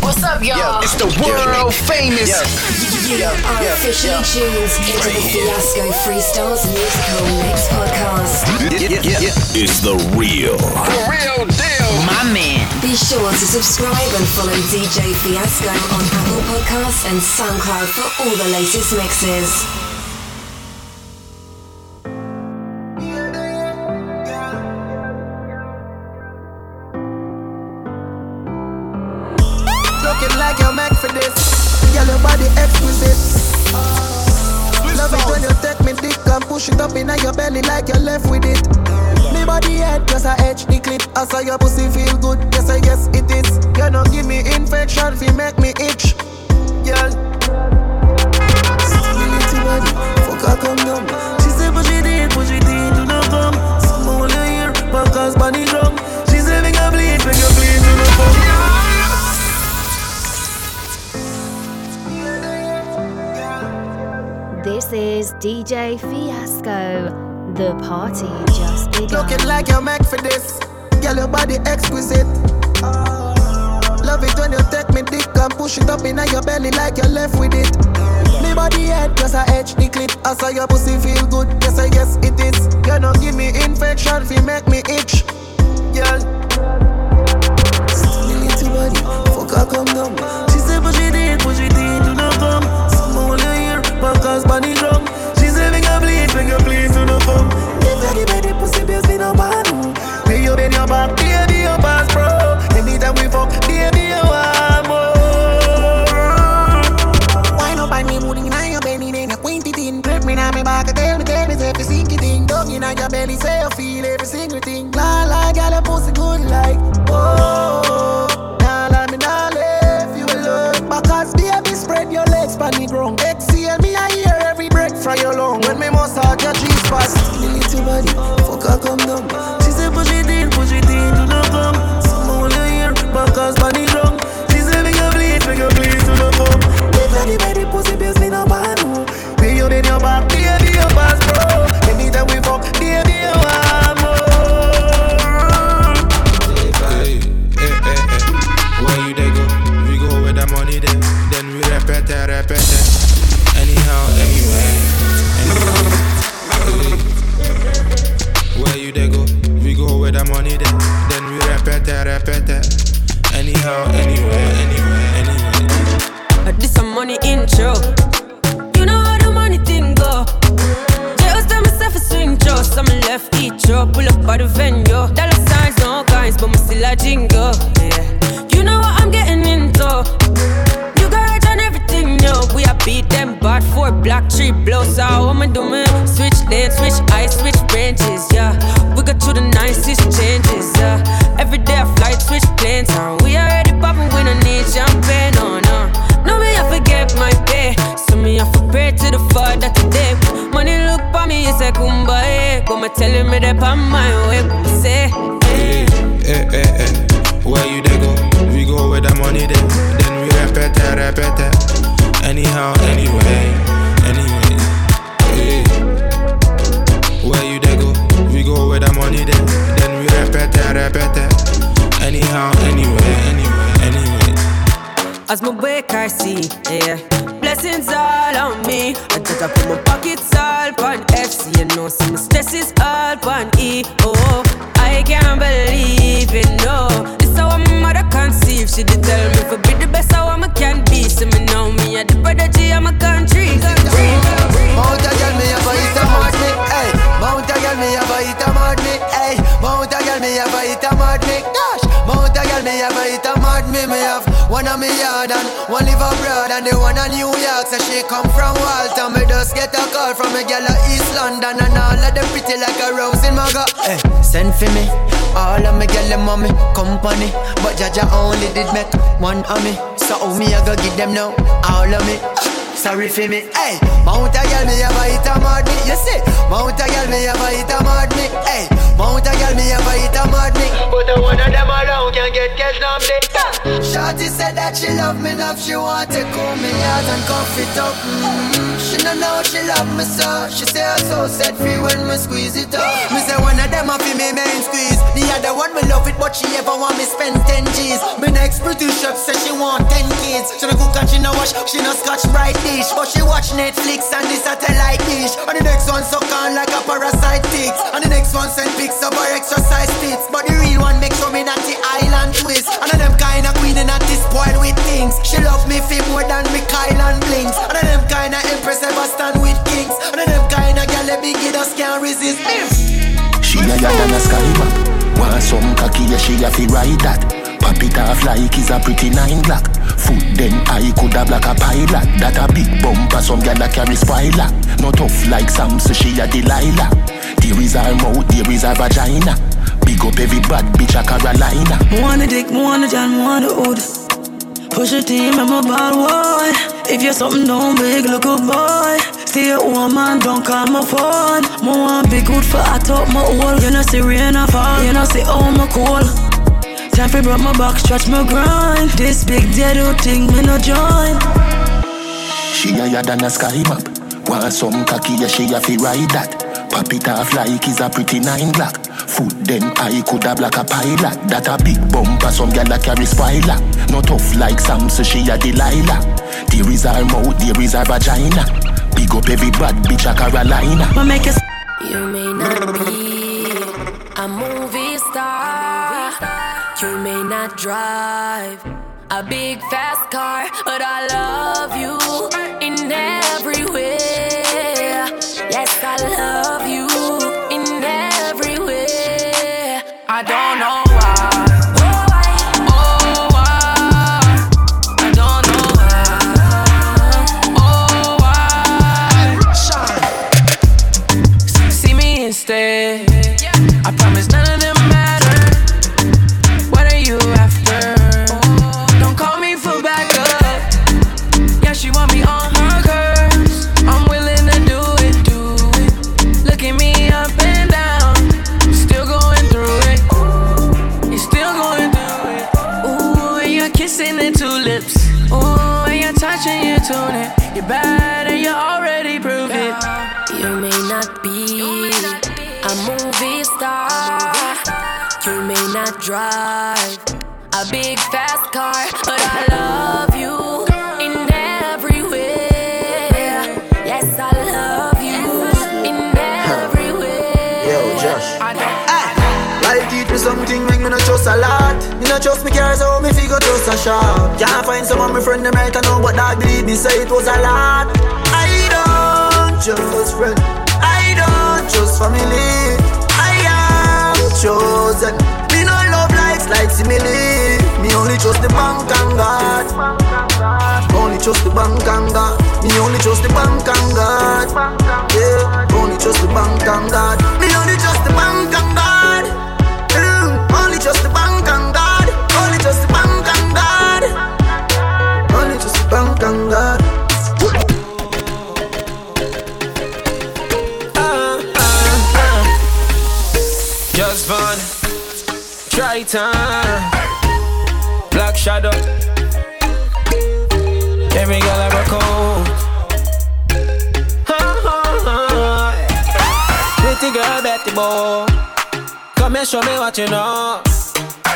What's up, y'all? It's the world famous. You are officially tuned into the Fiasco Freestyles Musical Mix Podcast. It's the real. The real deal. My man. Be sure to subscribe and follow DJ Fiasco on Apple Podcasts and SoundCloud for all the latest mixes. Push it up in your belly like you're left with it. Me body head plus I edge the clip. I saw your pussy feel good. Yes, I guess it is. You know, give me infection, feel make me itch. Girl. Little body, fuck her come down. She said, push it in, push it in, do not come. Someone will hear, because bunny drum. She said, make her bleed, make her bleed, do not come. This is DJ Fiasco. The party just begun. Looking like you're meant for this. Girl, your body exquisite. Love it when you take me dick and push it up in your belly like you're left with it. Me body head plus I edge the clip. I saw your pussy feel good. Yes, I guess it is. You know, give me infection, feel make me itch. Girl. Me little body, fuck her come down. She said push it in, push it in, do not come. Because bunny drum. She her make her bleed, do not come. If you give me the pussy, bills me no man. Pay you bend your back, baby, your pass, bro. Anytime we fuck, baby, you want more. Why not buy me moving in your belly, then you quint it in. Grip me now, me back, tell me, tell me, say if you sink it in. Dog in your belly, say yeah. Blessings all on me. I just I put my pockets all on FC. You know, some stress is all on E. Oh, oh, oh. On me yard and one live abroad and the one in New York. So she come from Walton, me just get a call from a girl at East London and all of them pretty like a rose in my gut. Hey, send for me, all of me girl them mommy company, but Jah Jah only did make one of me. So me I go give them now, all of me. Sorry for me. Hey, Mount a girl me ever hit a mad me. You see, Mount a girl me ever hit a mad me. Hey, Mount a girl me ever hit a mad me. But the one of them alone can get catch on me. Shorty said that she love me enough, she want to cool me out and cuff it up. Mm-hmm. She don't know she love me so. She say I so set free when me squeeze it up. Me say one of them a fi me main squeeze. The other one me love it, but she ever want me spend ten G's. Me next pretty chef say she want ten kids. She no cook and she no wash, she no scotch bright dish, but she watch Netflix and the satellite dish. And the next one suck on like a parasite ticks. And the next one send pics of her exercise fits. But the real one make sure me not the island twist. And of them kind of queen and not spoiled with things. She love me feel more than me Kyle and Blings. And of them kind of empress ever stand with kings. And of them kind of gal big just can't resist me. She a yard and a sky. Want some cocky, yeah, she a fi ride that. Pop it off like is a pretty nine black. Foot then I coulda black a pilot. That a big bumper, some gal a carry spoiler. Not tough like Sam, so she a Delilah. There is her mouth, there is her vagina. Big up every bad bitch a Carolina. Wanna dick, wanna jam, wanna hood. Push a team, I'm a bad boy. If you're something down big, look a boy. Stay at home man, don't call my phone. Me want be good for I talk my hole. You know see rain a fall, you know see how oh, my cool. Time for brought my back, stretch my grind. This big dead thing, me no join. She a yard and a sky map. Want some cocky, yeah, she a fi ride that. Pop it off like is a pretty nine black. Foot then I coulda black a pilot. That a big bumper, some gal a carry spoiler. Not tough like Sam, so she a Delilah. There is her mouth, there is her vagina. Big up every bad bitch a Carolina. Ma make you You may not be a movie star. You may not drive a big fast car, but I love you in every way. Yes, I love you in every way. I don't know Drive a big fast car, but I love you in every way. Yes, I love you in every way. Yo, Josh. I don't. Ah. Life teach me something make me not trust a lot. Me not trust me cars, so me figure trust a shop. Can't find someone my friend them right I know, but I believe me say it was a lot. I don't trust friend, I don't trust family. I am chosen. Me no love likes. Me only trust the bank and God. Only trust the bank and God. Me only trust the bank and God. Yeah, only trust the bank and God. Me Triton. Black Shadow. Every girl I out. Pretty girl, Betty Boy. Come and show me what you know.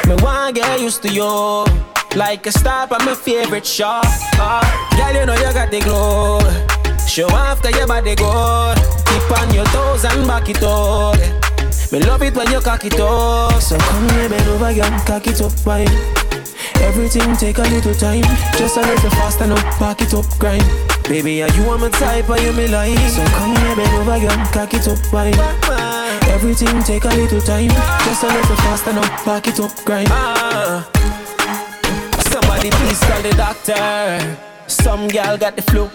Me want get used to you. Like a star on my favorite show. Uh, girl, you know you got the glow. Show cause your body good. Keep on your toes and back it up. Me love it when you cock it up. So come here, bend over, girl, cock it up, wine. Everything take a little time. Just a little faster now, back it up, grind. Baby, are you on my type, are you me like? So come here, bend over, girl, cock it up, wine. Everything take a little time. Just a little faster now, back it up, grind. Ah. Somebody please call the doctor. Some gal got the flu.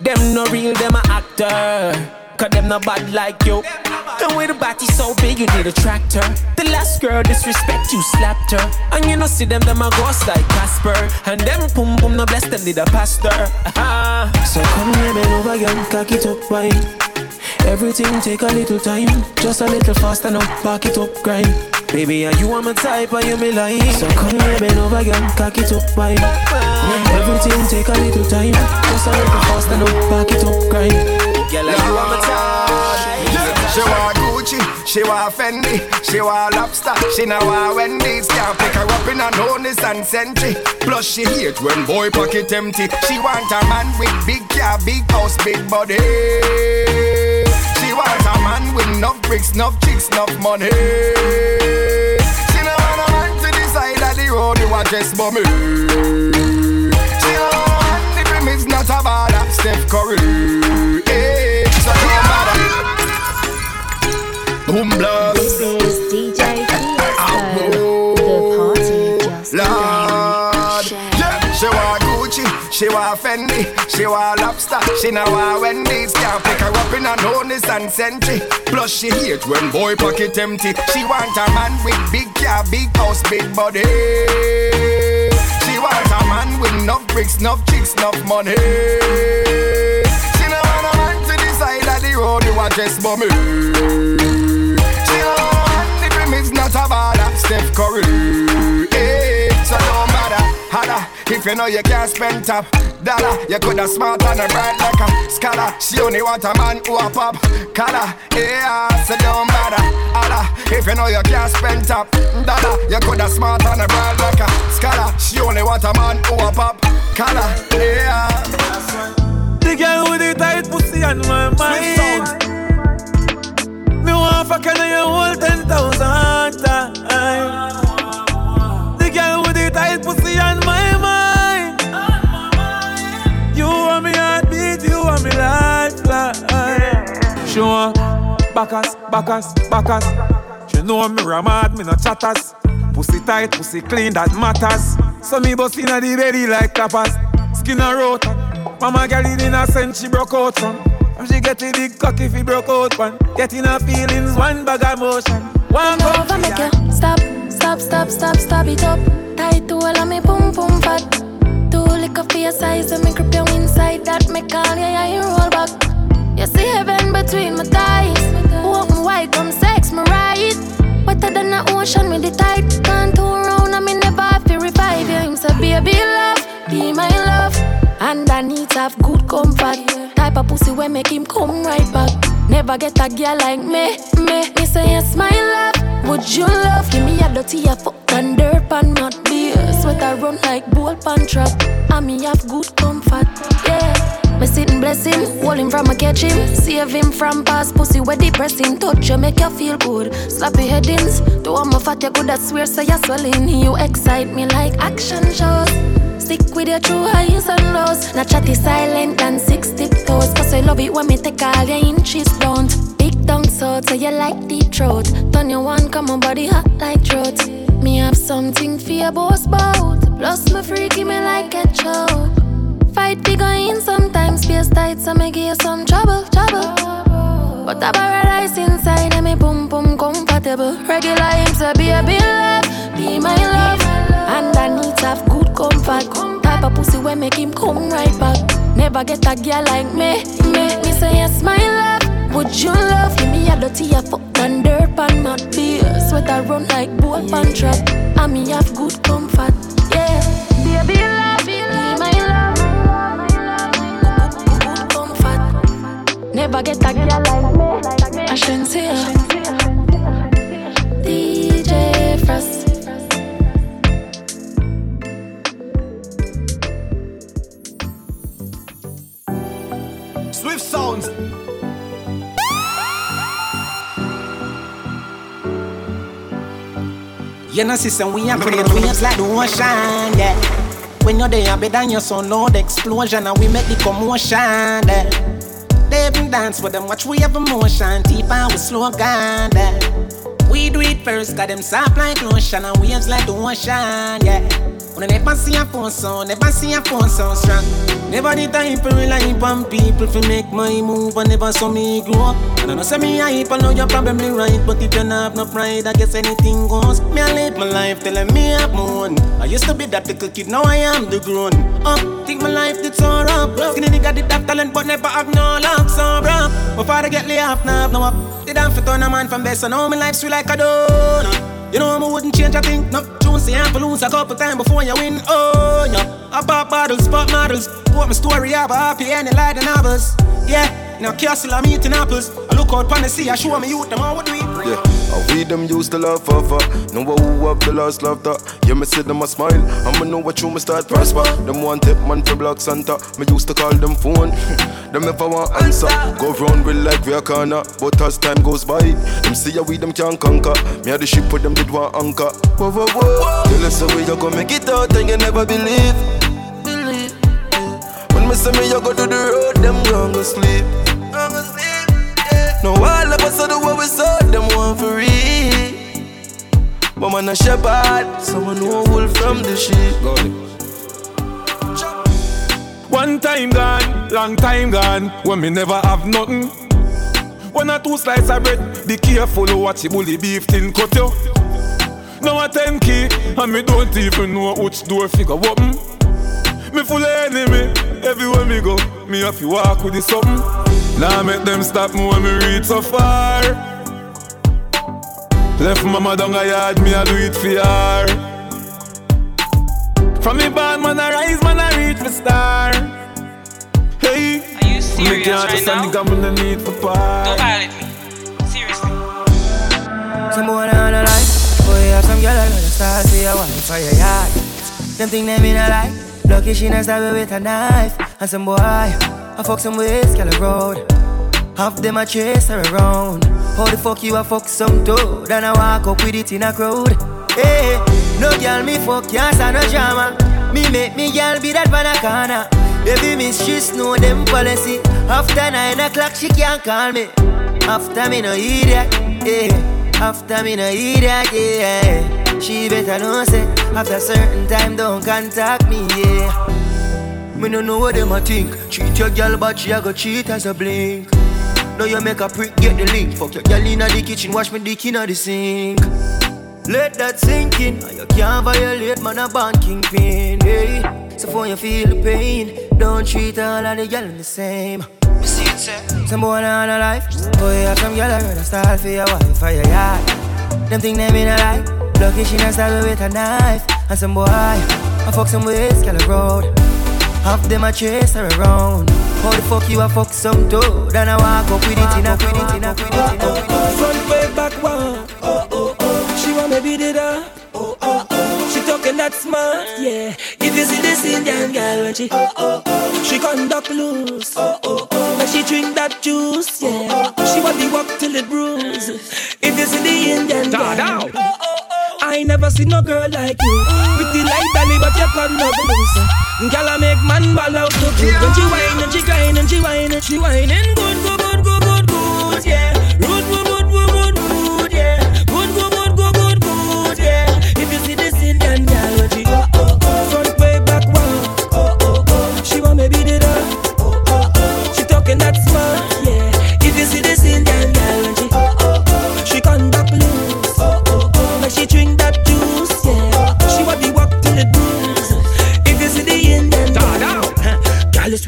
Them no real, them a actor. Cause them no bad like you. The way the body so big, you need a tractor. The last girl disrespect, you slapped her. And you know, see them, them a ghost like Casper. And them pum pum, no bless them, need a pastor. Uh-huh. so come here, man, over again, cock it up, wine. Everything take a little time, just a little faster now, back it up, grind. Baby, are you on my type, are you me like? So come here, bend over, girl, cock it up, wine. Uh-huh. Everything take a little time, just a little faster now, back it up, grind. Girl, are you on my type? She want Gucci, she want Fendi, she want lobster, she now want Wendy's. Can't pick her up in a Nonis and Sentry. Plus she hate when boy pocket empty. She want a man with big car, big house, big body. She want a man with enough bricks, enough chicks, enough money. She no want a man to the side of the road, want just bummy. She no want if is not a baller, Steph Curry. Hey, Boom blast. This is DJ Fiasco. The party just Lord, yeah. She want Gucci, she want Fendi, she want lobster, she now want Wendy's. Can't pick her up in a Nonis and Sentry. Plus she hate when boy pocket empty. She want a man with big car, big house, big body. She want a man with enough bricks, enough chicks, enough money. She no want a man to the side of the road, you want just bummy. Steph Curry. Hey, so no matter, holla, if you know you can't spend top dollar, you coulda smart and a bright like a scholar. She only want a man who a pop collar. Yeah, so don't matter, holla, if you know you can't spend top dollar, you coulda smart and a bright like a scholar. She only want a man who a pop collar. Yeah. The girl with the tight pussy on my mind. Backers, backers, backers. She know me ramad, me no chatters. Pussy tight, pussy clean, that matters. So me bust inna the belly like tapas. Skin a rot. Mama girl in innocent, she broke out from. And she get a big cock if he broke out one. Getting her feelings, one bag of motion. One go over, make you stop, stop, stop, stop, stop it up. Tight to all of me, pum pum fat. Too lick up for your size, and me grip you inside. That me call you, yeah, you roll back. You see heaven between my thighs. Wide, come sex me right. Wetter than the ocean, with the tide. Can't turn around, and me never have to revive you. Him say, baby, love, be my love. And I need to have good comfort. Type of pussy where make him come right back. Never get a girl like me, me. Me say yes, my love. Would you love? Give me a dirty a fuck and dirt pan not beer. Sweat I run like bull pan trap. And me have good comfort, yeah. Me sit and bless him, hold him from a catch him, save him from past pussy where depressing. Touch you make you feel good, slappy headings. To one more fat you good have swear so you swelling. You excite me like action shows. Stick with your true highs and lows. Not chatty silent and six tiptoes. Cause I love it when me take all your inches down. Big tongue so so you like deep throat. Turn your one, come on body hot like throat. Me have something for your boss bout. Plus me freaky me like a choke. Fight big in sometimes space tight so me give some trouble, trouble. But I paradise inside and me boom boom comfortable. Regular him a baby love, be my love. And I need to have good comfort. Type of pussy where make him come right back. Never get a girl like me, me. Me say yes, my love. Would you love Give me a dirty a fuck and dirt pan not beer. Sweat I run like bull pan trap. And me have good comfort, Never get a girl like me. I shouldn't say DJ Frost. Swift sounds. You know, sister, we are clear waves like the ocean, yeah. When you're there, better than your son, loud explosion, and we make the commotion, yeah. Even dance with them, watch we have emotion, deep and we slow down. We do it first, got them soft like lotion, and waves like the ocean, yeah. I never see a phone sound, never see a phone sound strong. Never the time to rely on people to make my move, and never saw me grow up. And I know say me hype, I know you're probably right, but if you don't have no pride, I guess anything goes. Me I live my life telling me I'm moon. I used to be that little kid, now I am the grown up. Think my life did so rough. Skinny nigga did have talent, but never have no luck, so rough. Before I get laid off, now have no up. Did I fit on a man from best, I know my life sweet like a donut. You know I wouldn't change a thing. No, tune say I'm lose a couple times before you win. Oh, yeah. I pop bottles, pop models. Put my story up, happy and the novels. Yeah. In a castle, I'm eating apples. I look out on the sea, I show me youth, them all what do it. Yeah, I we them used to love forever. Know who up the last love laughter. Yeah, me see them a smile. I'ma know what you me start prosper. Them one tip man for Black Santa. Me used to call them phone. them never want answer. Go round with like we a corner. But as time goes by, them see how we them can't conquer. Me had the ship for them did want anchor. Whoa, whoa, whoa. Tell us the way you gonna make it out and you never believe. Believe. When me say me you go to the road, them gonna sleep. No all of us are the way we saw them want for real. But man a shepherd, someone who wolf from the sheep. One time gone, long time gone, when me never have nothing. One or two slices of bread, be careful watch the bully beef thin cut you. Now a 10 key, and me don't even know which door figure open. Me full of enemy, everywhere me go, me have to walk with the something. Now make them stop me when me reach so far. Left mama down a yard, me I do it for her. From me born, man I rise, man I reach for star. Hey, Are you serious me can't right just now? stand the gamble, the need for part. Don't violate me. Seriously. Some boy on a life. Boy, have some girl I know the stars for your wife for your yard. Them think them in a life. Lucky she not stab me with a knife. And some boy, I fuck some ways, girl road. Half them a chase her around. How the fuck you a fuck some toad? And I walk up with it in a crowd. Hey, no girl me fuck, can't stand no drama. Me make me girl be that van a corner. Baby miss, she know them policy. After nine o'clock, she can't call me. After me no idiot, yeah. After me no idiot, yeah. She better know say after certain time don't contact me, yeah. Me no know what them a think. Treat your girl, but she a go cheat as a blink. Now you make a prick, get the link. Fuck your girl inna the kitchen, wash me dick inna the sink. Let that sink in. Now You can't violate man a banking pin. Hey. So for you feel the pain, don't treat all of the girl the same. Some boy on a life, boy have some girl I rather style for your wife or your yard. Them think them in a life, lucky she not stab with a knife. And some boy, I fuck some ways, girl a road. Half them a chase her around. How the fuck you a fuck some toad? And I walk up with it in a with it in a with it in a with it Front way, back one. Oh, oh, oh. She want me beat it up. Oh, oh, oh. She talking that smart, yeah. If you see this Indian girl when she, oh, oh, oh. She conduct loose. Oh, oh, oh. When she drink that juice, yeah. oh She want the walk till it bruise. If you see the Indian girl. Oh, oh, oh. Never see no girl like you. The light belly but you come no loose Girl I make man ball out so good When she whine and she grind and she whine and she whining Good, good, good, good, good, good, yeah. Good, good,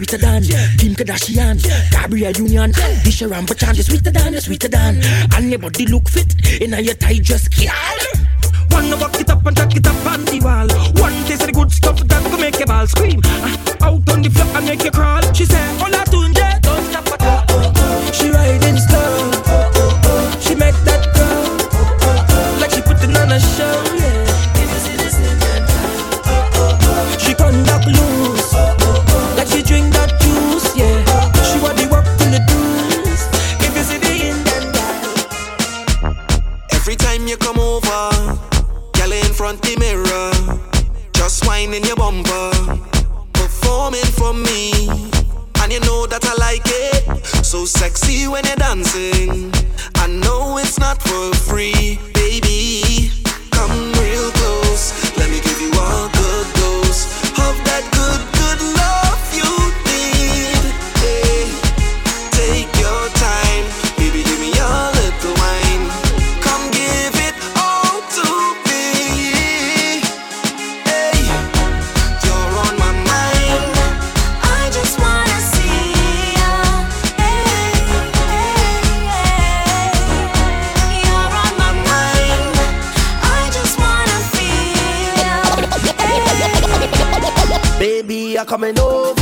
sweeter than Kim Kardashian, Gabrielle Union, Disha Rambachan, you sweeter than, you sweeter than, and your body look fit in a your tight dress, girl. Front the mirror, just whining your bumper, performing for me, and you know that I like it. So sexy when you're dancing. I know it's not for free, baby. coming over.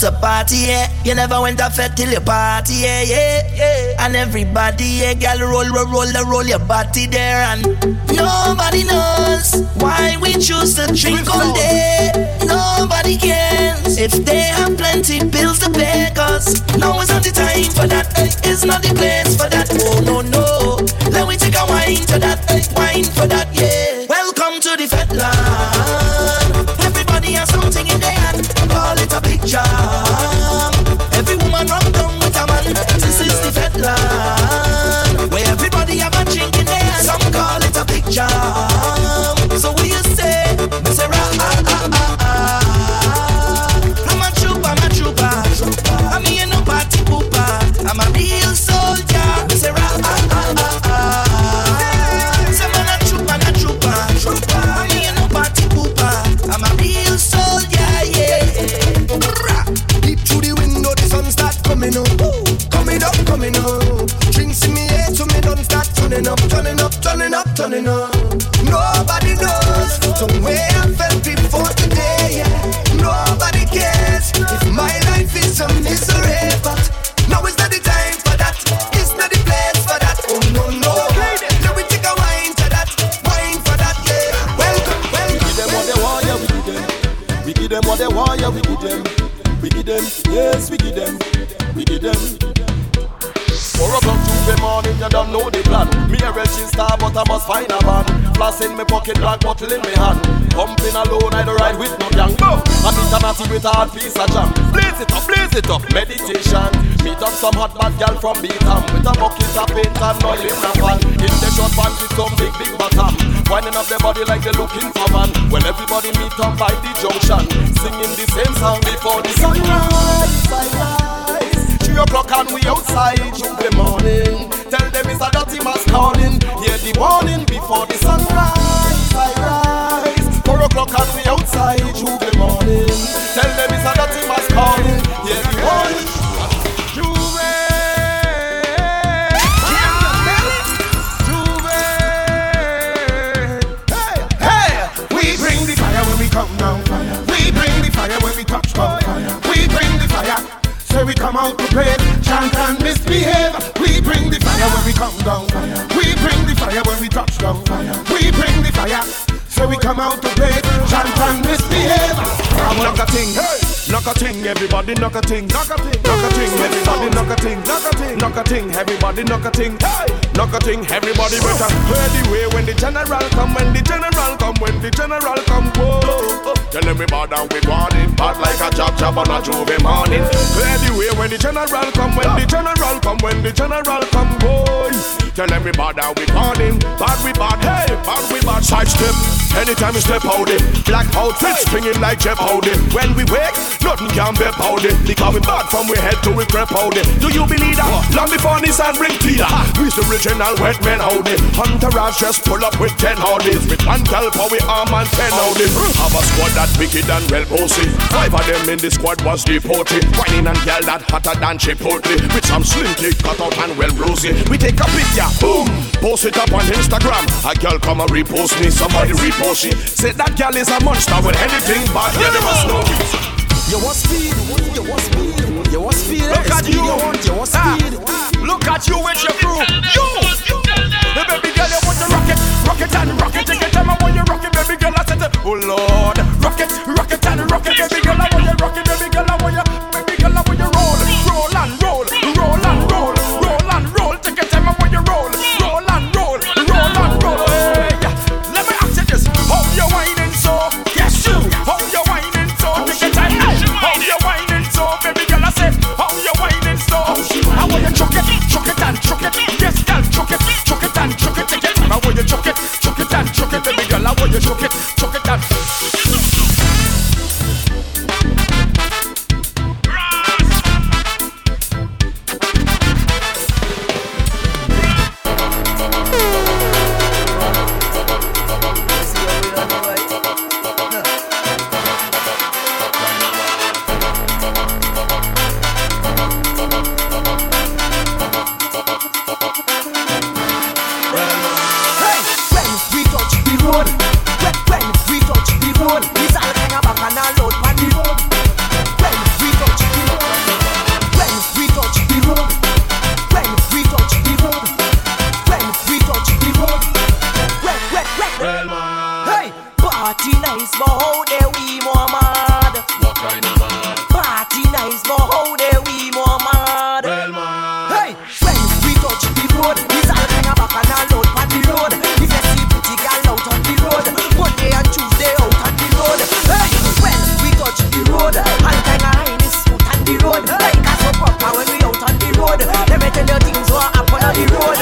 to party, yeah. You never went to fed till you party, yeah, yeah, yeah. And everybody, yeah, girl, roll, roll, roll, roll, roll your body there. And nobody knows why we choose to drink all day. Nobody cares if they have plenty bills to pay. Cause now is not the time for that. It's not the place for that. Oh, no, no. Let me take a wine to that. Wine for that, yeah. Welcome to the fed line danger. In black bottle in me hand. Pumping alone, I don't ride with no gang. No, I meet a natty with a hard piece of jam. Blaze it up, blaze it up, meditation. Meet up some hot bad gal from Beetham with a bucket of paint and oil in a pan. In the short pants with some big big bottom, winding up their body like they're looking for man. When everybody meet up by the junction, singing the same song before the sunrise. sunrise. Three o'clock and we outside in the morning. It's a dirty mass calling. Hear the warning before the sunrise. I rise. Four o'clock and we outside in the morning. Tell them it's a dirty mass calling. Hear the warning. Bring the fire we come down. Bring the fire when we touch down. Fire. We come out to play, chant and misbehave. We bring the fire when we come down. We bring the fire when we touch down. We bring the fire. Say we come out to play, chant and misbehave. Knock a ting, knock a ting, everybody knock a ting, knock a ting, knock a everybody knock a ting, knock a ting, knock a ting, everybody knock a ting, knock a ting, everybody better clear the way when the general come, when the general come, when the general come, whoa. Tell them we bow down, we want it, bad like a job job on a J'ouvert morning. Clear the way when the general come, when the general come, when the general come, boy. Tell them we bow down, we want him, bad we bad, hey, bad we bad, side step. Anytime we step out it, black outfits springing like Jeff Howdy. When we wake, nothing can be powder. Because we bad from we head to we crep Howdy. Do you believe that? Long before Nissan bring Peter, we's the original wet men Howdy. Hunter Rash just pull up with ten Howdys. With one gal for we arm and ten Howdy. Have a squad that wicked and well posted. Five of them in the squad was deported. Whining and gal that hotter than Chipotle. With some slim thick cut out and well rosy. We take a picture, boom, post it up on Instagram. A girl come and repost me, somebody repost she. Say that gal is a monster with anything bad, yeah, they must know. You want speed, you want speed, you want speed. Look at you, you want, you want speed. Look at you with your crew. You, the baby girl, you want to rock it, rock it and rock it. Your time, I want you rock it, baby girl. I said, oh Lord, rock it, rock it and rock it, baby girl. I want you rock it, baby girl. I want you, baby girl. I want you roll, сегодня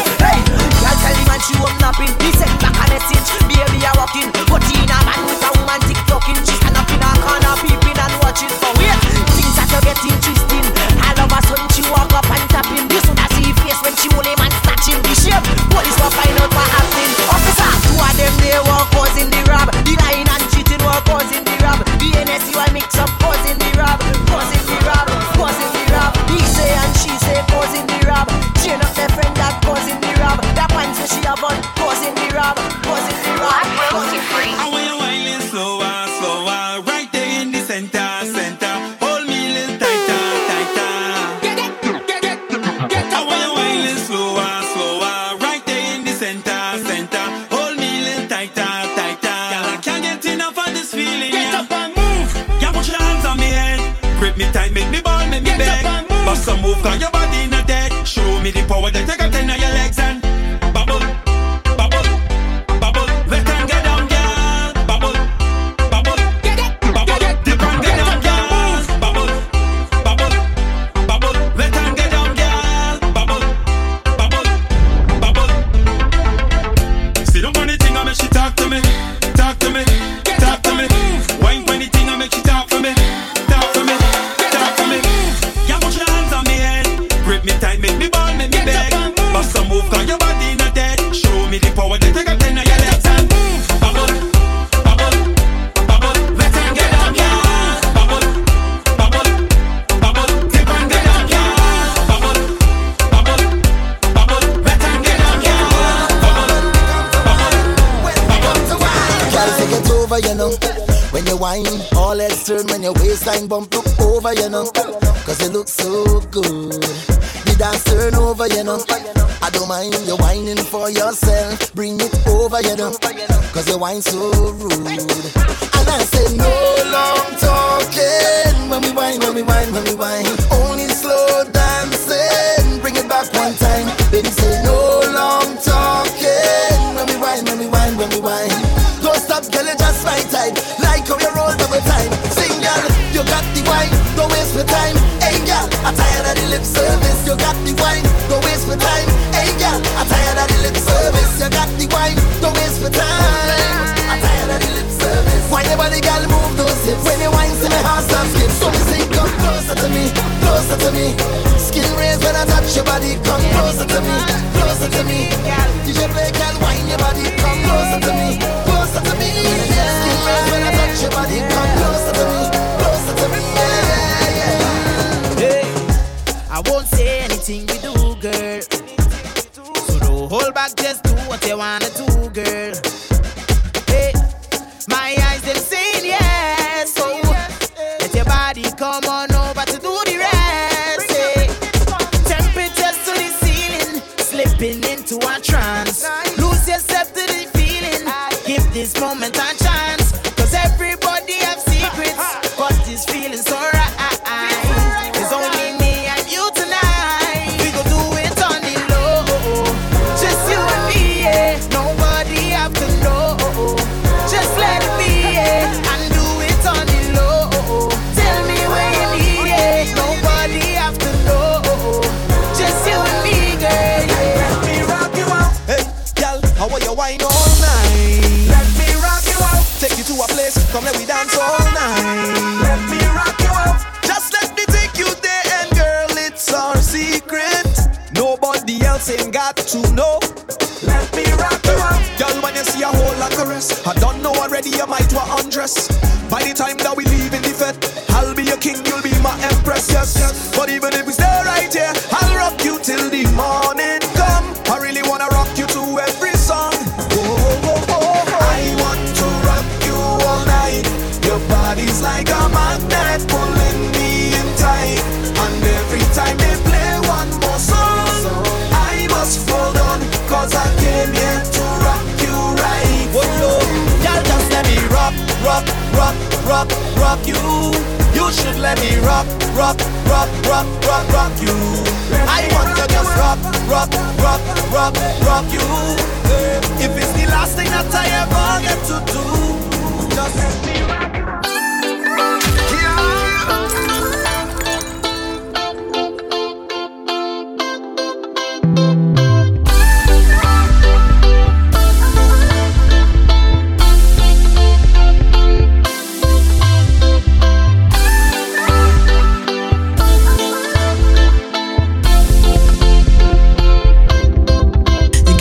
waistline bump look over, you know. Cause you look so good. The dance turn over, you know. I don't mind you whining for yourself. Bring it over, you know. Cause you whine so rude. And I say no long talking. When we whine, when we whine, when we whine. Only slow dancing. Bring it back one time. Baby say no long talking. When we whine, when we whine, when we whine. Don't stop, girl, you just my type. Waste my time. Hey, girl, I'm tired of the lip service. You got the wine. Don't waste my time. Hey, girl, I'm tired of the lip service. You got the wine. Don't waste my time. I'm tired of the lip service. Why body, girl, move those hips? When you whine, see my heart start skip. So me say, come closer to me, closer to me. Skin raised when I touch your body. Come closer to me, closer to me. DJ play, girl, whine your body. Come closer to me, you wine all night? Let me rock you out. Take you to a place, come let we dance all night. Let me rock you out. Just let me take you there, and girl, it's our secret. Nobody else ain't got to know. Let me rock you out. Girl, when you see a whole lot of rest, I don't know already, you might want undress. By the time that we leave in the fed, I'll be your king, you'll be my empress, yes. But even if we stay right here, I'll rock you till the morning rock, you. You should let me rock, rock, rock, rock, rock, rock you. I want to just rock, rock, rock, rock, rock you. If it's the last thing that I ever get to do, just let me rock.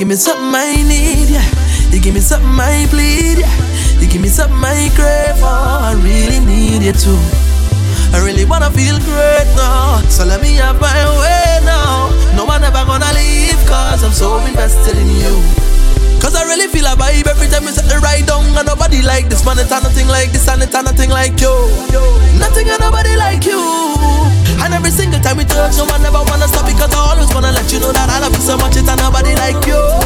Give me something I need, yeah. You give me something I bleed, yeah. You give me something I crave for. I really need you too. I really wanna feel great now. So let me have my way now. No one ever gonna leave, cause I'm so invested in you. Cause I really feel a vibe every time we set the ride down. And nobody like this, man. It's nothing like this, and it's nothing like you. Nothing and nobody like you. And every single time we touch, no one ever wanna stop because I always wanna let you know that I love you so much. It's nobody like you.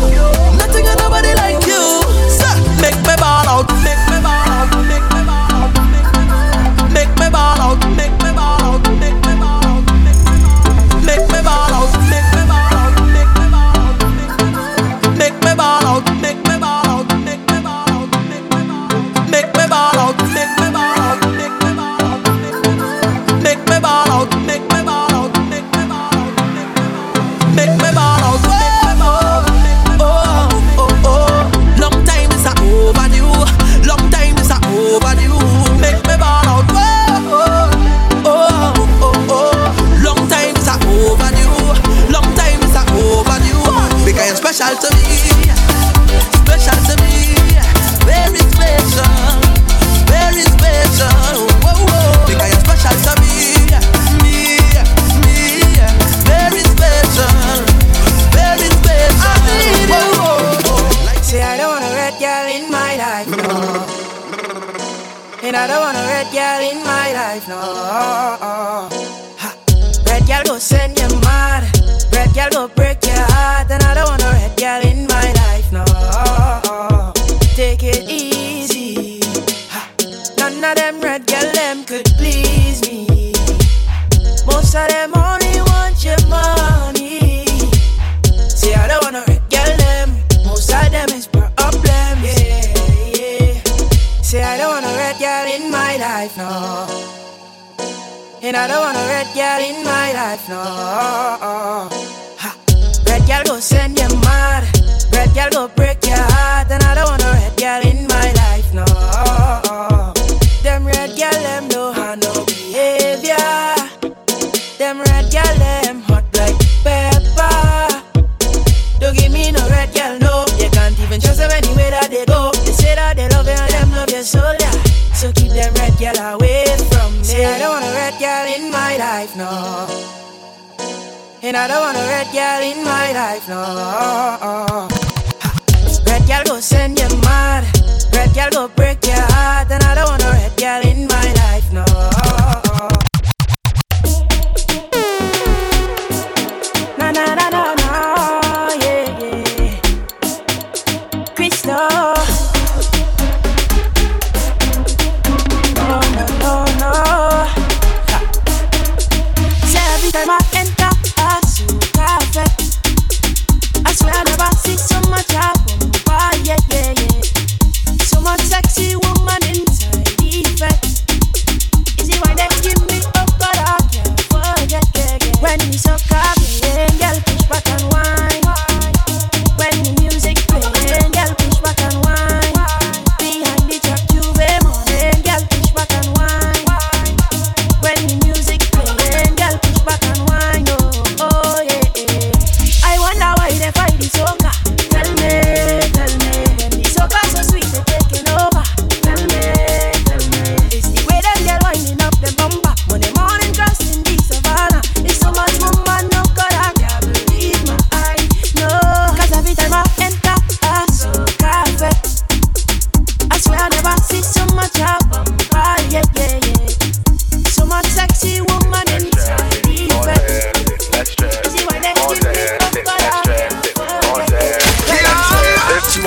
And I don't want a red girl in my life, no. Red girl go send you mad. Red girl go break your heart. And I don't want a red girl in my life,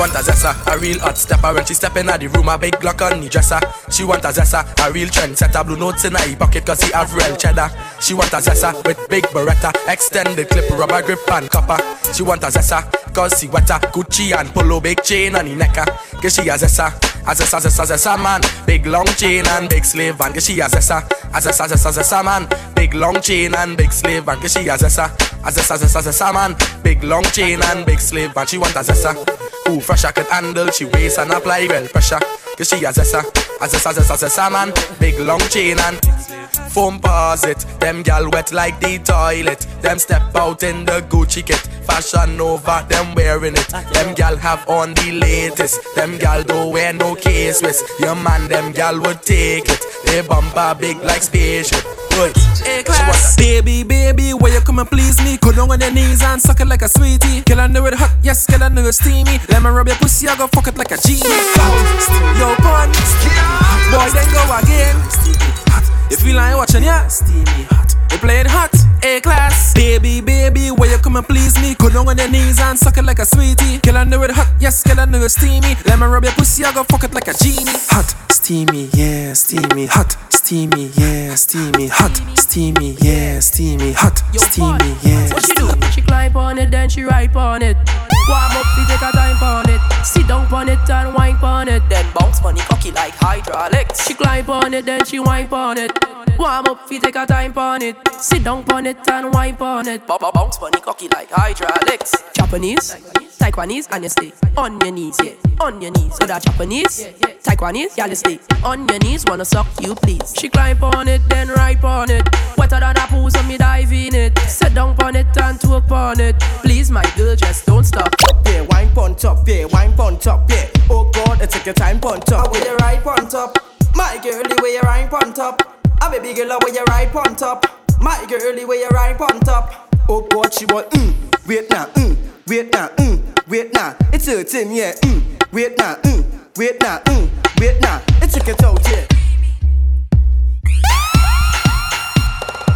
want a zessa, a real hot stepper. When she step in the room, a big Glock on the dresser. She want a zessa, a real trendsetter. Blue notes in her pocket cause he have real cheddar. She want a zessa with big beretta Extended clip, rubber grip and copper. She want a zessa cause she wetter. Gucci and polo, big chain on the necker ah. Cause she a zessa, a zessa, zessa, zessa man. Big long chain and big van Cause she a zessa, a zessa, zessa man. Big long chain and big van Cause she a zessa, a zessa, zessa man. Big long chain and big slave and She want a zessa Who fresh I can handle, she waist and apply well pressure. Cause she a zessa, a zessa, zessa, zessa man. Big long chain and foam it. Them gal wet like the toilet. Them step out in the Gucci kit. Fashion over, them wearing it. Them gal have on the latest. Them gal don't wear no case. Your man, them gal would take it. They bumper big like spaceship. Wait. class. Baby, baby, where you come and please me? Go down on your knees and suck it like a sweetie. Girl, I know it hot, yes, girl, I know it steamy. Let me rub your pussy, I go fuck it like a genie. Yo, pun, boy, then go again. You feel like watching, yeah? Steamy hot. You play it hot, A class. Baby, baby, where you come and please me? Go down on your knees and suck it like a sweetie. Girl, I know it hot, yes, girl, I know it steamy. Let me rub your pussy, I go fuck it like a genie. Hot, steamy, yeah, steamy, hot, steamy, yeah, steamy, hot, steamy, yeah, steamy, hot, steamy, yeah. What she do? She climb on it, then she ride on it. Warm up, she take her time on it. Sit down on it and wine on it. Then bounce on it, cocky like hydraulics. She climb on it, then she wine on it. Warm up, she take her time on it. Sit down on it and wine on it. Bob bounce on it, cocky like hydraulics. Japanese, Taiwanese, and you stay on your knees, yeah, on your knees. So that Japanese, Taiwanese, yeah, you stay on your knees. Wanna suck you, please. She climb on it, then ride on it. Wetter than a pool, so me dive in it. Sit down on it and twerk on it. Please, my girl, just don't stop. Yeah, wine on top, yeah, wine on top, yeah. Oh God, it take your time on top. Where you ride on top, my girlie, where you ride on top. I'm a baby girl, where you ride on top, my girl, the way you ride on top. Oh, boy, she want, mm, wait now, mm, wait now, mm, wait now. It's her thing, yeah, mm, wait now, mm, wait now, mm, wait now. It's check it out, yeah.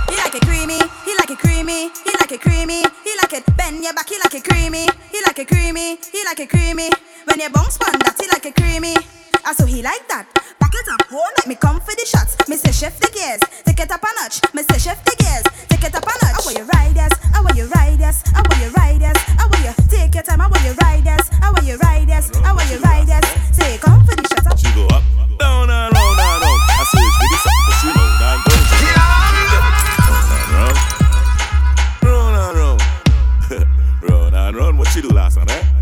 He like it creamy, he like it creamy, he like it creamy, he like it bend your back, he like it creamy, he like it creamy, he like it creamy. When you bounce on that, he like it creamy. Ah, so he like that. Back it up, hold like me come for the shots. Me say shift the gears, take it up a notch. Me say shift the gears, take it up a notch. I want you ride yes, I want you ride yes, I want you ride yes, I want you take your time. I want you ride yes, I want you ride yes, I want you ride yes. Say come for the shots. She go up, down and round and round. I say it's really something she round and round. Round and round. Round and round. What she do last night, eh?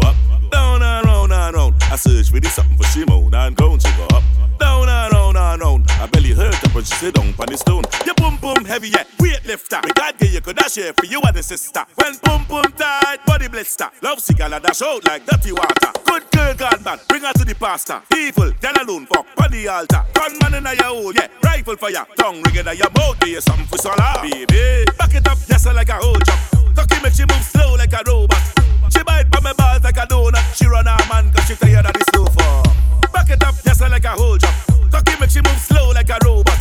Up, down and round and round. I search for this something for she moan and ground. She go up, down and round and round. I belly hurt up when she sit down on the stone. You boom boom heavy, yeah, weightlifter. Me God give you could dash here for you and the sister. When boom boom tight, body blister. Love cigar and dash out like dirty water. Good girl, God man, bring her to the pastor. Evil, then alone, fuck on the altar. Gunman in your hole, yeah, rifle for ya. Tongue ring in your mouth, do you something for swallow. Baby, back it up, yes, like a whole jump. Tucky make she move slow like a robot. She bite by my balls like a donut. She run her man cause she tired of the slow for. Back it up, yes, like a whole jump. Tucky make she move slow like a robot.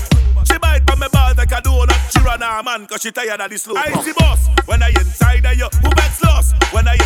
She bite by my balls like a donut. She run her man cause she tired of the slow I see boss, when I inside of you, who bets lost? When I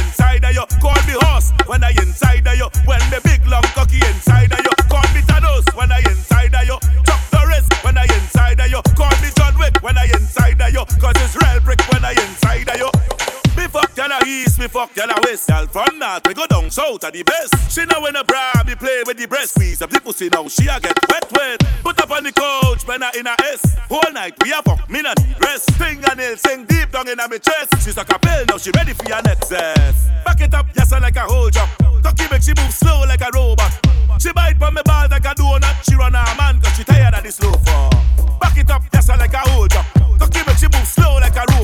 south are the best. She know when a bra, be play with the breast. Squeeze up the pussy now, she a get wet wet. Put up on the couch, I in a S. Whole night we a fuck, me not need rest. Fingernail sing deep down in a me chest. She's a capel now, she ready for your next. Back it up, yes like a whole jump. Tucky make she move slow like a robot. She bite from me balls like a donut. She run her man cause she tired of the slow for. Back it up, yes like a whole jump. Tucky make she move slow like a robot.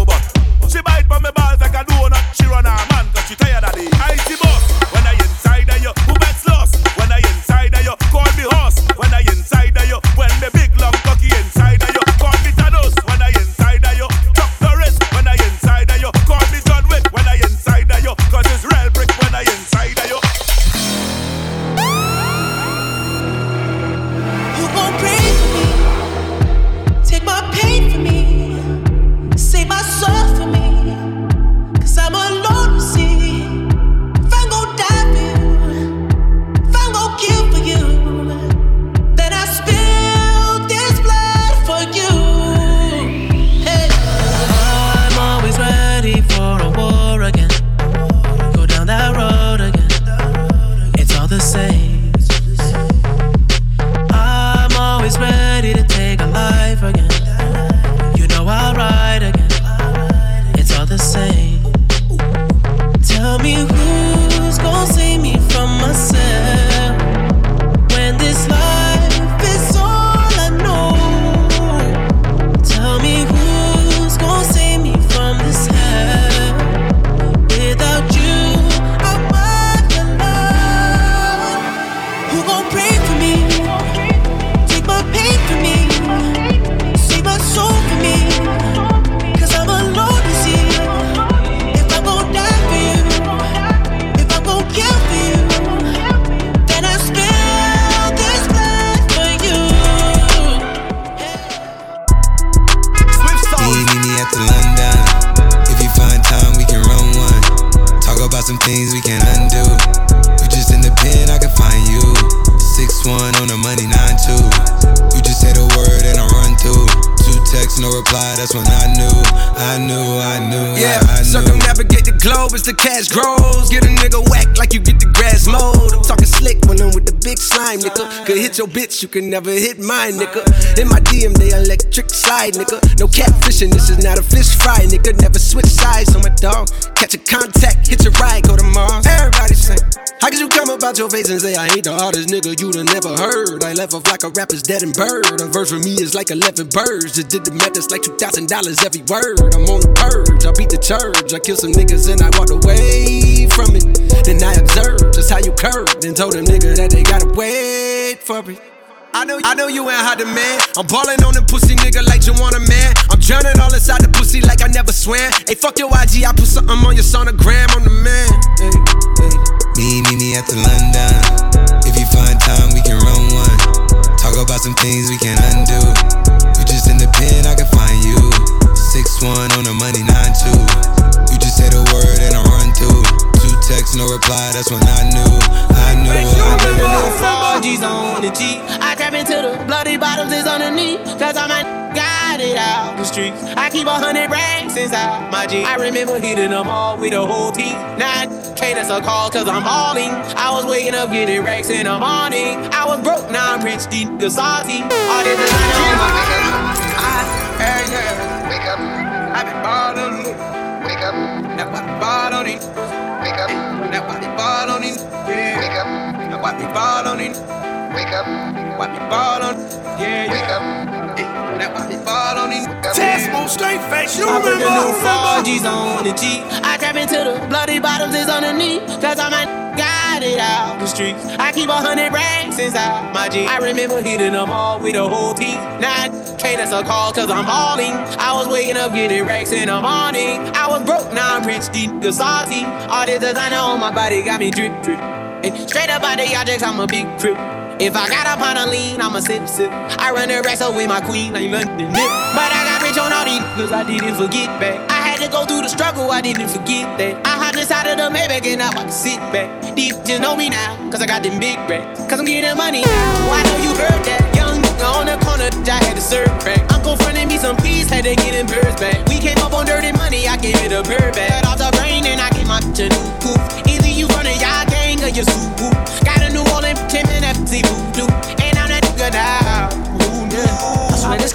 Hit your bitch, you can never hit mine, nigga. In my DM, they electric slide, nigga. No catfishing, this is not a fish fry, nigga. Never switch sides on my dog. Catch a contact, hit your ride, go to Mars. Everybody say, How could you come about your face and say I ain't the hardest nigga you'd have never heard? I left off like a rapper's dead and bird. A verse for me is like 11 birds. Just did the math, it's like $2,000 every word. I'm on the purge, I beat the church. I kill some niggas and I walked away from it. Then I observed just how you curved and told them nigga that they gotta paid for it. I know, I know you ain't hard to man. I'm ballin' on the pussy nigga like you want a man. I'm drowning all inside the pussy like I never swam. Hey, fuck your IG, I put something on your sonogram. I'm the man. Hey, hey. Me, me, me at the London. If you find time, we can run one. Talk about some things we can undo. You just in the pen, I can find you. Six one on the money, nine two. You just say the word and I run through. Two texts, no reply. That's when I knew, I knew, I knew. I knew on the G. I trap into the bloody bottoms is underneath. Cause I'm a got it out the streets. I keep a hundred racks inside my G. I remember hitting them all with the whole team. Now can't answer call cause I'm balling. I was waking up getting racks in the morning. I was broke, now I'm rich, deep, the salty. All this designer on oh my Hey, yeah. Wake up. I've been ballin'. Wake up. Now I ball on it. Wake up. Now I ball on it. Up. I ball on it. Wake up. Why me ball on Yeah, yeah. Wake up. Now I ball on it. Test straight face. You I put the new 4G's on the G. I trap into the bloody bottoms is underneath. Cause I'm a got it out the streets. I keep a hundred racks inside my G. I remember hitting them all with a whole team. Now can't a call cause I'm balling. I was waking up getting racks in the morning. I was broke, now I'm rich, deep, the salty. All this designer on my body got me drip, drip. Hey, straight up out the objects, I'm a big trip. If I got up on a lean, I'm a sip sip. I run the racks with my queen like London Nip. But I got rich on all these cause I didn't forget back. I had to go through the struggle, I didn't forget that. I hopped inside of the Maybach and now I can sit back. These just know me now, cause I got them big racks. Cause I'm getting money now. I know you heard that. Young nigga on the corner, I had to serve back. Uncle fronted me some peas, had to get them birds back. We came up on dirty money, I gave it a bird back. Cut off the brain and I gave my new coupe. Got a New Orleans Tim and FC voodoo. And I'm that nigga now.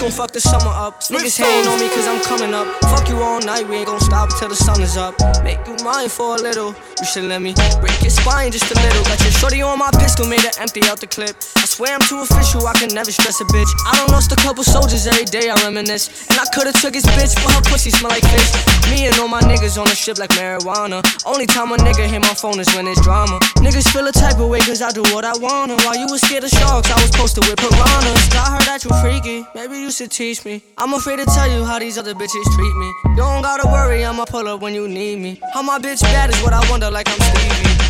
Gon' fuck the summer up. Niggas hating on me cause I'm coming up. Fuck you all night, we ain't gon' stop till the sun is up. Make you mine for a little. You should let me break your spine just a little. Got your shorty on my pistol, made her empty out the clip. I swear I'm too official, I can never stress a bitch. I don't lost a couple soldiers every day, I reminisce. And I could've took his bitch, but her pussy smell like fish. Me and all my niggas on the ship like marijuana. Only time a nigga hit my phone is when it's drama. Niggas feel a type of way cause I do what I wanna. While you was scared of sharks, I was posted with piranhas. I heard that you freaky, maybe you should teach me. I'm afraid to tell you how these other bitches treat me. You don't gotta worry, I'ma pull up when you need me. How my bitch bad is what I wonder, like I'm Stevie.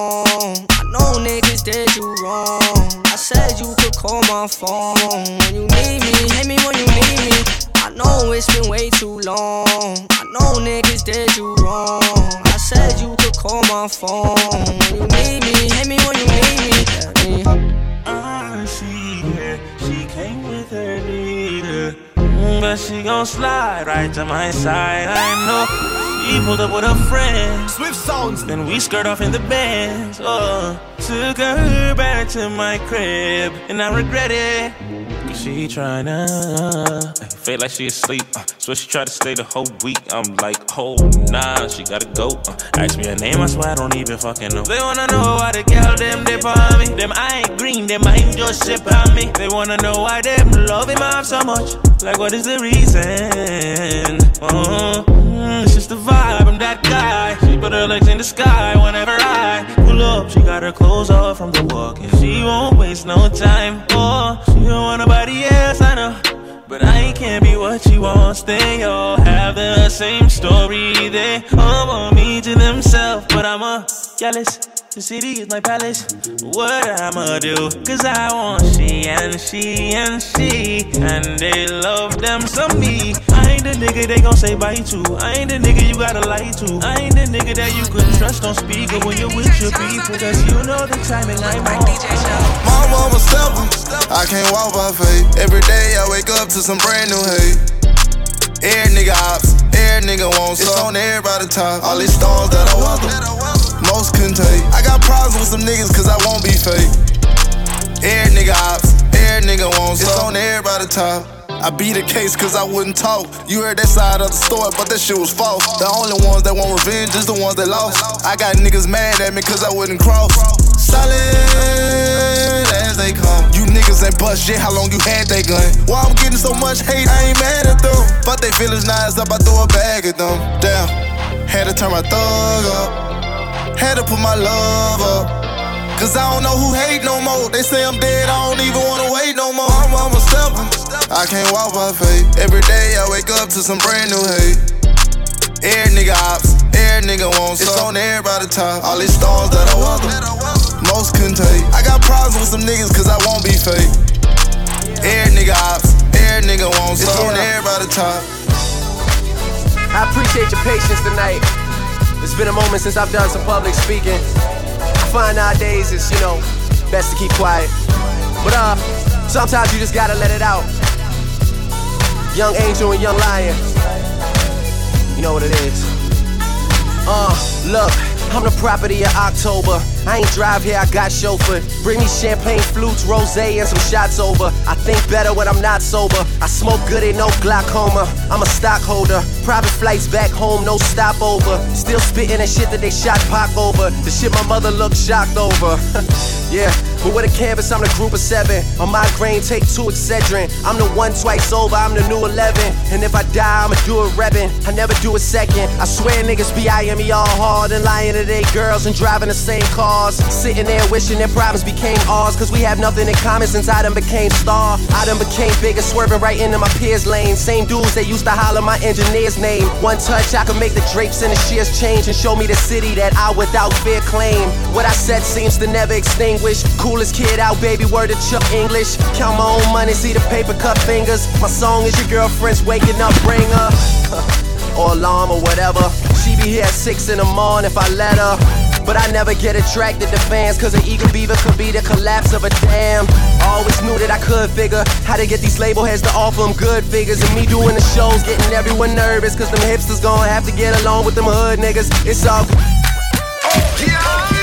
I know niggas did you wrong. I said you could call my phone when you need me. Hit me when you need me. I know it's been way too long. I know niggas did you wrong. I said you could call my phone when you need me. Hit me when you need me. Ah, she here, she came with her leader. Mm, But she gon' slide right to my side. I know. She pulled up with her friends. Swift sounds. Then we skirt off in the bands. Oh, took her back to my crib, and I regret it. She tryna feel like she asleep. Uh, so she tried to stay the whole week. I'm like, oh nah, she gotta go. Uh, ask me her name, I swear I don't even fucking know. They wanna know why the girl them dip on me. Them I ain't green, them I ain't just ship on me. They wanna know why them love him off so much. Like what is the reason? Mm, it's just the vibe. I'm that guy. She put her legs in the sky whenever I pull up. She got her clothes off from the walk, and she won't waste no time. What she wants. They all have the same story. They all want me to themselves. But I'm a jealous. The city is my palace. What I'ma do? Cause I want she and she and she. And they love them some me. I ain't the nigga they gon' say bye to. I ain't the nigga you gotta lie to. I ain't the nigga that you could trust on speaker when you're with your people. Cause you know the timing I'm on. My one was stubborn. I can't walk by faith. Every day I wake up to some brand new hate. Air nigga ops, air nigga wants It's on everybody top. All these stars that I welcome, most couldn't take. I got problems with some niggas cause I won't be fake. Air nigga ops, air nigga wants It's on everybody top. I beat the case cause I wouldn't talk. You heard that side of the story, but that shit was false. The only ones that want revenge is the ones that lost. I got niggas mad at me cause I wouldn't cross. Solid as they come. You niggas ain't bust shit, how long you had that gun? Why I'm getting so much hate, I ain't mad at them. But they feelings nice up, I throw a bag at them. Damn, had to turn my thug up. Had to put my love up. Cause I don't know who hate no more. They say I'm dead, I don't even wanna wait no more. I'm my stepper. I can't walk by faith. Every day I wake up to some brand new hate. Air nigga ops, air nigga wants It's on everybody top. All these stars that I welcome, most couldn't take. I got problems with some niggas cause I won't be fake. Air nigga ops, air nigga wants It's on everybody top. I appreciate your patience tonight. It's been a moment since I've done some public speaking. I find nowadays it's, you know, best to keep quiet. But uh, sometimes you just gotta let it out. Young Angel and Young Lion. You know what it is. Uh, look, I'm the property of October. I ain't drive here, I got chauffeur. Bring me champagne flutes, rose, and some shots over. I think better when I'm not sober. I smoke good, ain't no glaucoma. I'm a stockholder. Private flights back home, no stopover. Still spitting that shit that they shot Pac over. The shit my mother looked shocked over. yeah, but with a canvas, I'm the group of seven. On my grain, take two Excedrin. I'm the one twice over, I'm the new 11. And if I die, I'ma do it reppin'. I never do a second. I swear niggas be eyeing me all hard and lying to their girls and driving the same cars. Sitting there wishing their problems became ours. Cause we have nothing in common since I done became star. I done became bigger, swerving right into my peers' lane. Same dudes that used to holler my engineer's name. One touch, I could make the drapes and the shears change and show me the city that I without fear claim. What I said seems to never extinguish. Coolest kid out, baby, word of Chuck English. Count my own money, see the paper cut fingers. My song is your girlfriend's waking up ringer. or alarm or whatever. She be here at six in the morning if I let her. But I never get attracted to fans, cause an eagle beaver could be the collapse of a dam. Always knew that I could figure how to get these label heads to offer them good figures. And me doing the shows, getting everyone nervous, cause them hipsters gonna have to get along with them hood niggas. It's all good. Man,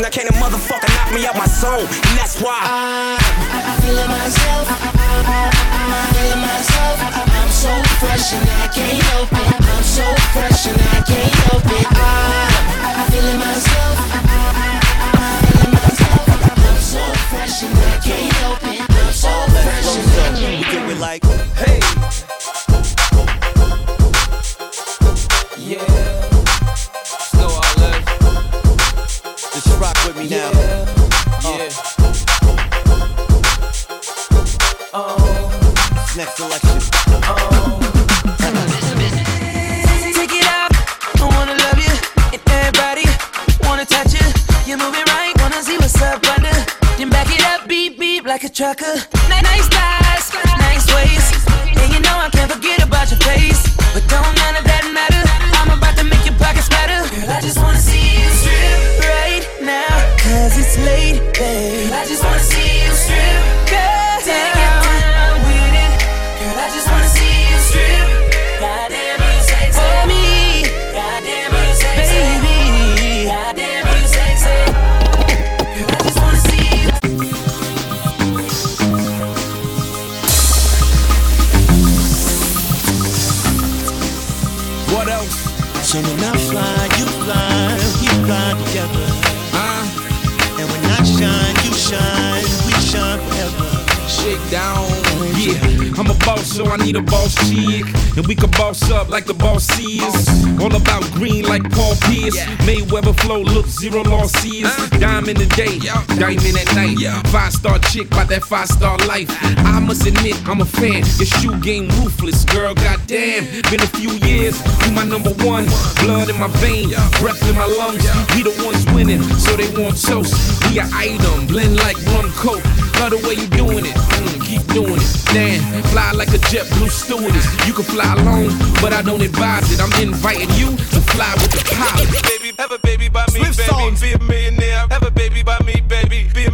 Now can't a motherfucker knock me out my zone. And that's why like the boss is. All about green like Paul Pierce. Mayweather flow, look, zero losses. Diamond a day, diamond at night. Five star chick by that five star life. I must admit, I'm a fan. Your shoe game ruthless, girl, goddamn. Been a few years, you my number one. Blood in my vein, breath in my lungs. We the ones winning, so they want toast. We a item, blend like rum coke. Love the way you doing it, mm, keep doing it. Damn, fly like a jet blue stewardess. You can fly alone, but I don't advise it. I'm inviting you to fly with the pilot. Baby, have a baby by me, baby. Be a millionaire. Have a baby by me, baby. Be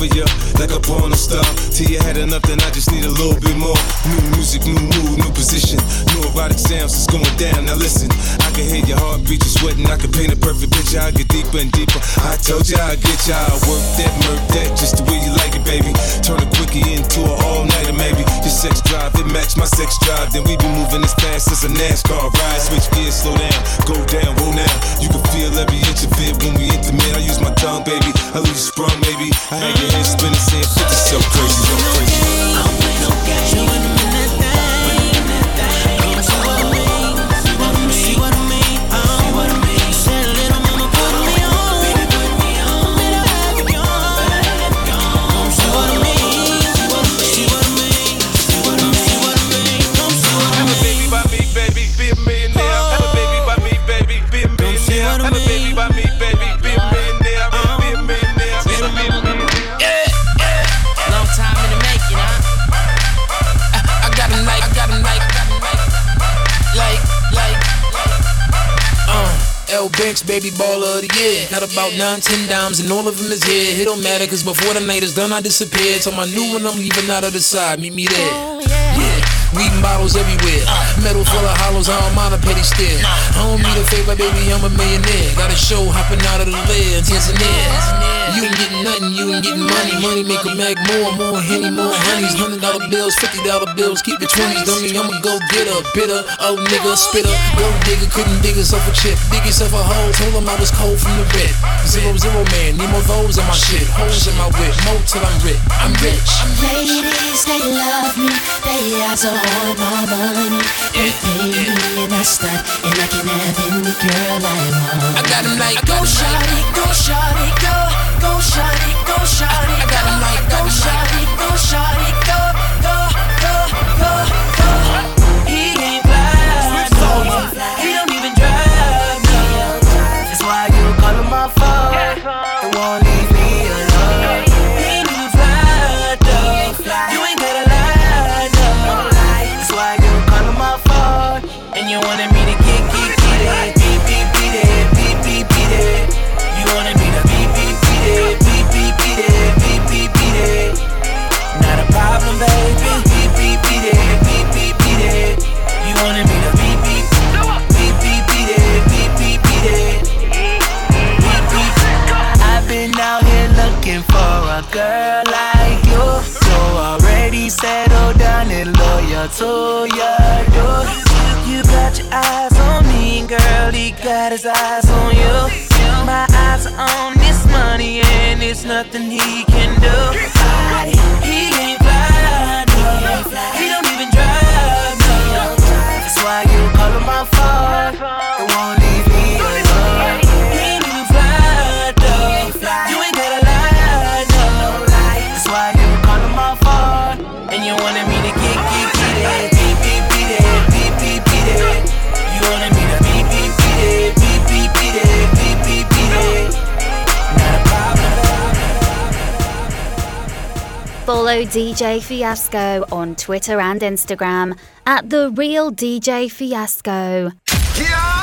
for you like a porn star. Till you had enough, then I just need a little bit more. New music, new mood, new position. New erotic sounds, it's going down. Now listen, I can hear your heartbeat, you sweating. I can paint a perfect picture. I get deeper and deeper. I told you I'd get you. I work that, murk that, just the way you like it, baby. Turn a quickie into an all nighter, maybe. Your sex drive, it match my sex drive. Then we be moving as fast as a NASCAR ride. Switch gears, slow down, go down, roll now. You can feel every inch of it when we intimate. I use my tongue, baby. I you sprung, baby. I had your head spinning, saying 50 so crazy, so crazy. Baby baller of the year. Got about nine, ten dimes, and all of them is here. It don't matter, cause before the night is done, I disappear. Till my new one, I'm leaving out of the side. Meet me there. Weeding bottles everywhere. Metal full of hollows, I don't mind a petty stare. I don't need a favor, baby, I'm a millionaire. Got a show hopping out of the lid, Tanzania. You ain't getting nothing, you ain't getting money. Money make a mag more, more henny, more honeys. Hundred dollar bills, fifty dollar bills, keep the twenties. Dummy, I'ma go get a bitter, oh nigga, spitter. Gold digger couldn't dig himself a chip. Dig yourself a hole, told him I was cold from the red. Zero, zero man, need more those in my shit. Holes in my whip, more till I'm rich. I'm rich. Ladies, they love me. They ask all my money. They pay me and I and I can have any girl I want. I got 'em like, go shawty, go shawty, go, go shawty, go shawty. I got 'em like, go shawty, go shawty, go, go, go, go, go. Got his eyes on you. My eyes are on this money, and it's nothing he can do. He ain't fly, no. He don't even drive, no. That's why you call him my phone. follow DJ Fiasco on Twitter and Instagram at The Real DJ Fiasco. Yeah!